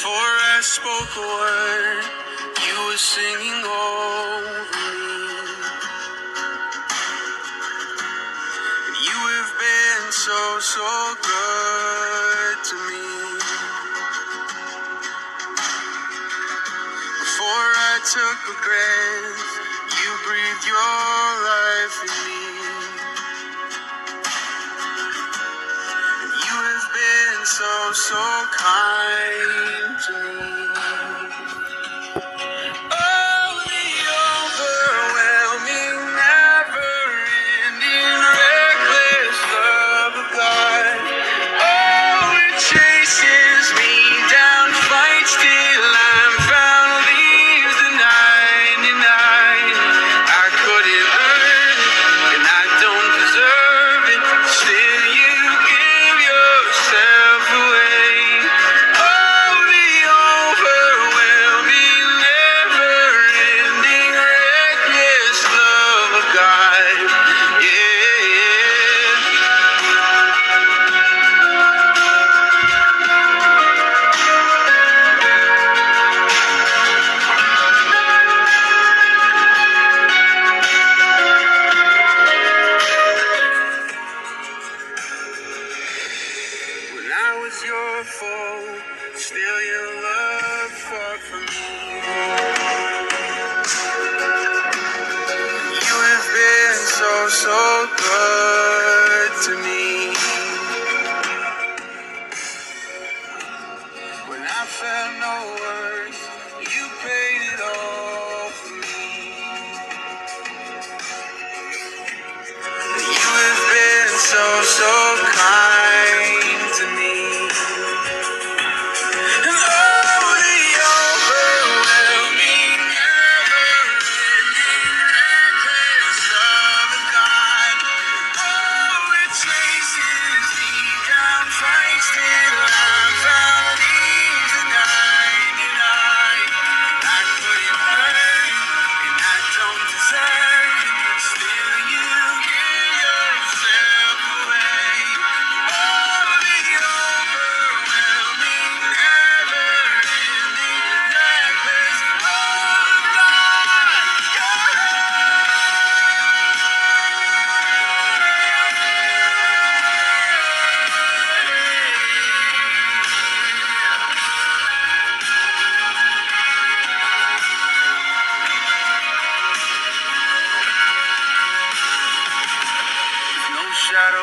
Before I spoke a word, you were singing over me. You have been so, so good to me. Before I took a breath, you breathed your life in me. You have been so, so kind to. I was your fault. still your love fought for me. You have been so, so good to me. When I felt no worth, you paid it all for me. You have been so, so kind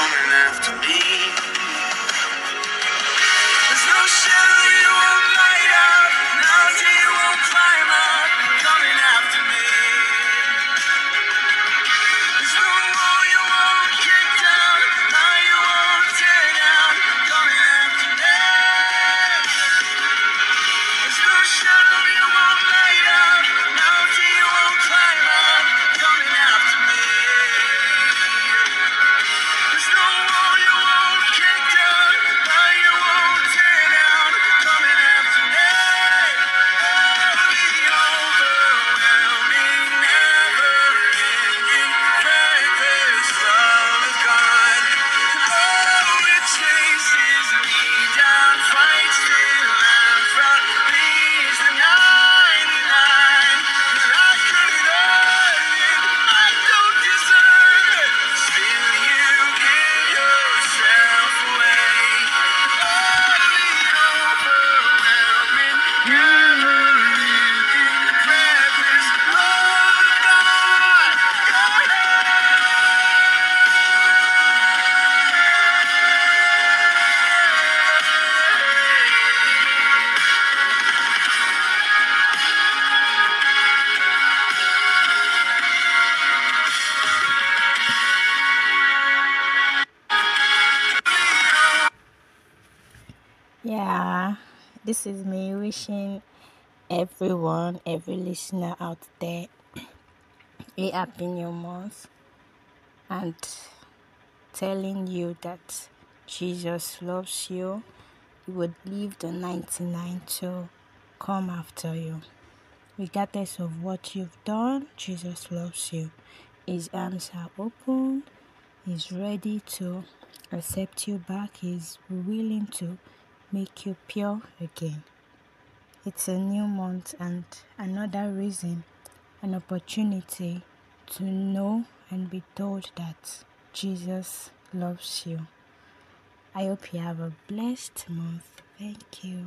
coming after me. This is me wishing everyone, every listener out there, a happy new month and telling you that Jesus loves you. He would leave the 99 to come after you. Regardless of what you've done, Jesus loves you. His arms are open. He's ready to accept you back. He's willing to make you pure again. It's a new month and another reason, an opportunity to know and be told that Jesus loves you. I hope you have a blessed month. Thank you.